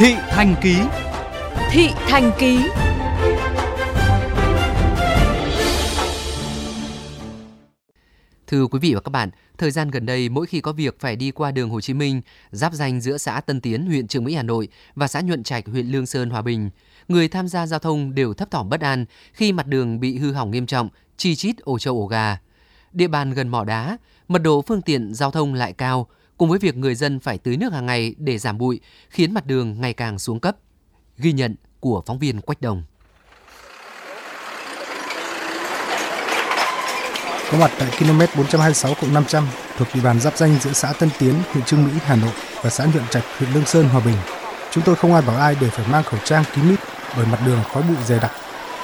Thị Thành Ký Thị Thành Ký Thưa quý vị và các bạn, thời gian gần đây mỗi khi có việc phải đi qua đường Hồ Chí Minh, giáp danh giữa xã Tân Tiến, huyện Trường Mỹ, Hà Nội và xã Nhuận Trạch, huyện Lương Sơn, Hòa Bình, người tham gia giao thông đều thấp thỏm bất an khi mặt đường bị hư hỏng nghiêm trọng, chi chít ổ trâu ổ gà. Địa bàn gần mỏ đá, mật độ phương tiện giao thông lại cao, cùng với việc người dân phải tưới nước hàng ngày để giảm bụi, khiến mặt đường ngày càng xuống cấp. Ghi nhận của phóng viên Quách Đồng. có mặt tại km 426 500 thuộc địa bàn giáp danh giữa xã Tân Tiến, huyện Trương Mỹ, Hà Nội và xã Nhuận Trạch, huyện Lương Sơn, Hòa Bình. Chúng tôi không ai bảo ai đều phải mang khẩu trang kín mít bởi mặt đường khói bụi dày đặc.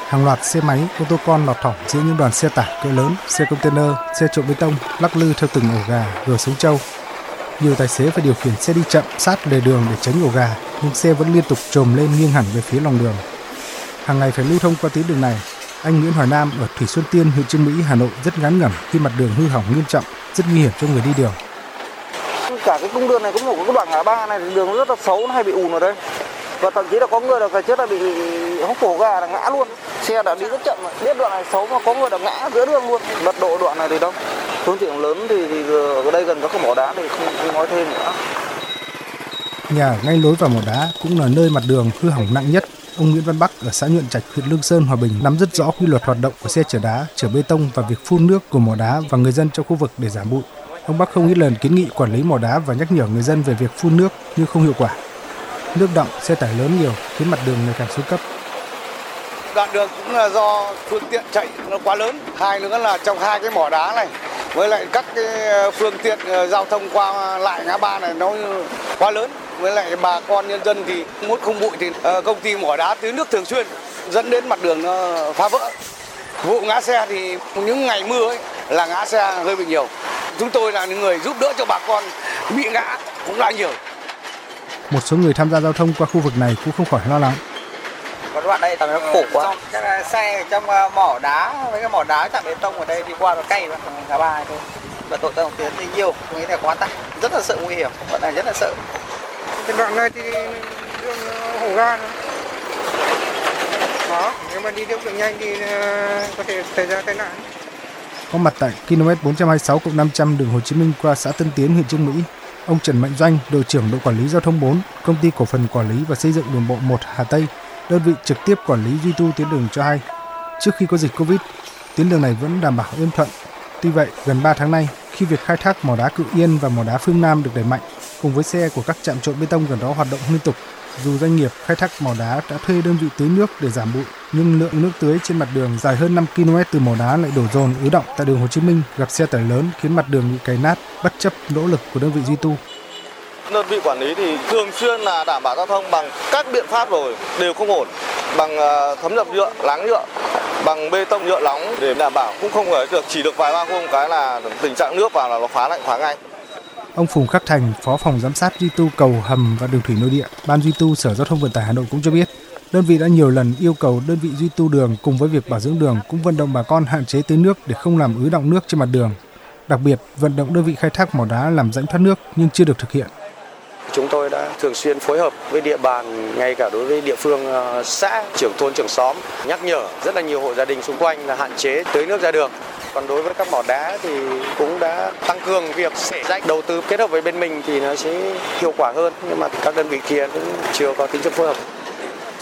Hàng loạt xe máy, ô tô con lọt thỏm giữa những đoàn xe tải cỡ lớn, xe container, xe trộn bê tông lắc lư theo từng ổ gà, vừa sống trâu. Nhiều tài xế phải điều khiển xe đi chậm sát lề đường để tránh ổ gà, nhưng xe vẫn liên tục trồm lên nghiêng hẳn về phía lòng đường. Hàng ngày phải lưu thông qua tuyến đường này, anh Nguyễn Hoài Nam ở Thủy Xuân Tiên, huyện Trương Mỹ, Hà Nội rất ngán ngẩm khi mặt đường hư hỏng nghiêm trọng, rất nguy hiểm cho người đi đường. Cả cái cung đường này cũng một cái đoạn ngã ba này thì đường rất là xấu, nó hay bị ùn ở đây. Và thậm chí là có người là trước là bị hốc cổ gà là ngã luôn. Xe đã đi rất chậm. Biết đoạn này xấu mà có người đã ngã giữa đường luôn. Mật độ đoạn này thì đâu. Phương tiện lớn thì, thì ở đây gần có cái mỏ đá thì không, không nói thêm nữa. Nhà ngay lối vào mỏ đá cũng là nơi mặt đường hư hỏng nặng nhất Ông Nguyễn Văn Bắc ở xã Nhuận Trạch, huyện Lương Sơn, Hòa Bình nắm rất rõ quy luật hoạt động của xe chở đá, chở bê tông và việc phun nước của mỏ đá và người dân trong khu vực để giảm bụi. Ông Bắc không ít lần kiến nghị quản lý mỏ đá và nhắc nhở người dân về việc phun nước nhưng không hiệu quả. Nước động, xe tải lớn nhiều khiến mặt đường ngày càng xuống cấp. Đoạn đường cũng là do phương tiện chạy nó quá lớn. Hai nữa là trong hai cái mỏ đá này với lại các cái ờ, phương tiện ờ, giao thông qua lại ngã ba này nó quá lớn. Với lại bà con nhân dân thì muốn không bụi thì ờ, công ty mỏ đá tưới nước thường xuyên dẫn đến mặt đường nó phá vỡ. Vụ ngã xe thì những ngày mưa ấy là ngã xe hơi bị nhiều. Chúng tôi là những người giúp đỡ cho bà con bị ngã cũng là nhiều. Một số người tham gia giao thông qua khu vực này cũng không khỏi lo lắng có đoạn đây tầm nó khổ quá. Chắc là xe trong ờ, mỏ đá với cái mỏ đá chạm bê tông ở đây đi qua nó cay mà ngã ba thôi. Và tội tông tiến thì nhiều nghĩ là quá tải. Rất là sợ nguy hiểm bọn này rất là sợ. Cái đoạn này thì đường hổ ga nữa. Đó, nếu mà đi đường nhanh thì ờ, có thể xảy ra tai nạn. Có mặt tại km 426 500 đường Hồ Chí Minh qua xã Tân Tiến, huyện Trương Mỹ, ông Trần Mạnh Doanh, đội trưởng đội quản lý giao thông 4, công ty cổ phần quản lý và xây dựng đường bộ 1 Hà Tây, đơn vị trực tiếp quản lý duy tu tuyến đường cho hay. Trước khi có dịch Covid, tuyến đường này vẫn đảm bảo êm thuận. Tuy vậy, gần 3 tháng nay, khi việc khai thác mỏ đá Cự Yên và mỏ đá Phương Nam được đẩy mạnh, cùng với xe của các trạm trộn bê tông gần đó hoạt động liên tục. Dù doanh nghiệp khai thác mỏ đá đã thuê đơn vị tưới nước để giảm bụi, nhưng lượng nước tưới trên mặt đường dài hơn 5 km từ mỏ đá lại đổ dồn ứ động tại đường Hồ Chí Minh gặp xe tải lớn khiến mặt đường bị cày nát bất chấp nỗ lực của đơn vị duy tu. Đơn vị quản lý thì thường xuyên là đảm bảo giao thông bằng các biện pháp rồi đều không ổn, bằng ờ, thấm nhập nhựa, láng nhựa, bằng bê tông nhựa nóng để đảm bảo cũng không phải được chỉ được vài ba hôm cái là tình trạng nước vào là nó phá lạnh phá ngay. Ông Phùng Khắc Thành, Phó phòng giám sát duy tu cầu hầm và đường thủy nội địa, Ban duy tu Sở Giao thông Vận tải Hà Nội cũng cho biết, đơn vị đã nhiều lần yêu cầu đơn vị duy tu đường cùng với việc bảo dưỡng đường cũng vận động bà con hạn chế tưới nước để không làm ứ động nước trên mặt đường. Đặc biệt, vận động đơn vị khai thác mỏ đá làm rãnh thoát nước nhưng chưa được thực hiện. Chúng tôi đã thường xuyên phối hợp với địa bàn, ngay cả đối với địa phương ờ, xã, trưởng thôn, trưởng xóm, nhắc nhở rất là nhiều hộ gia đình xung quanh là hạn chế tưới nước ra đường. Còn đối với các mỏ đá thì cũng đã tăng cường việc xẻ rách đầu tư kết hợp với bên mình thì nó sẽ hiệu quả hơn. Nhưng mà các đơn vị kia cũng chưa có tính chất phối hợp.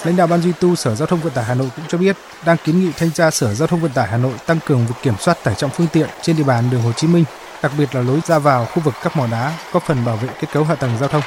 Lãnh đạo Ban duy tu Sở Giao thông Vận tải Hà Nội cũng cho biết đang kiến nghị thanh tra Sở Giao thông Vận tải Hà Nội tăng cường việc kiểm soát tải trọng phương tiện trên địa bàn đường Hồ Chí Minh, đặc biệt là lối ra vào khu vực các mỏ đá, có phần bảo vệ kết cấu hạ tầng giao thông.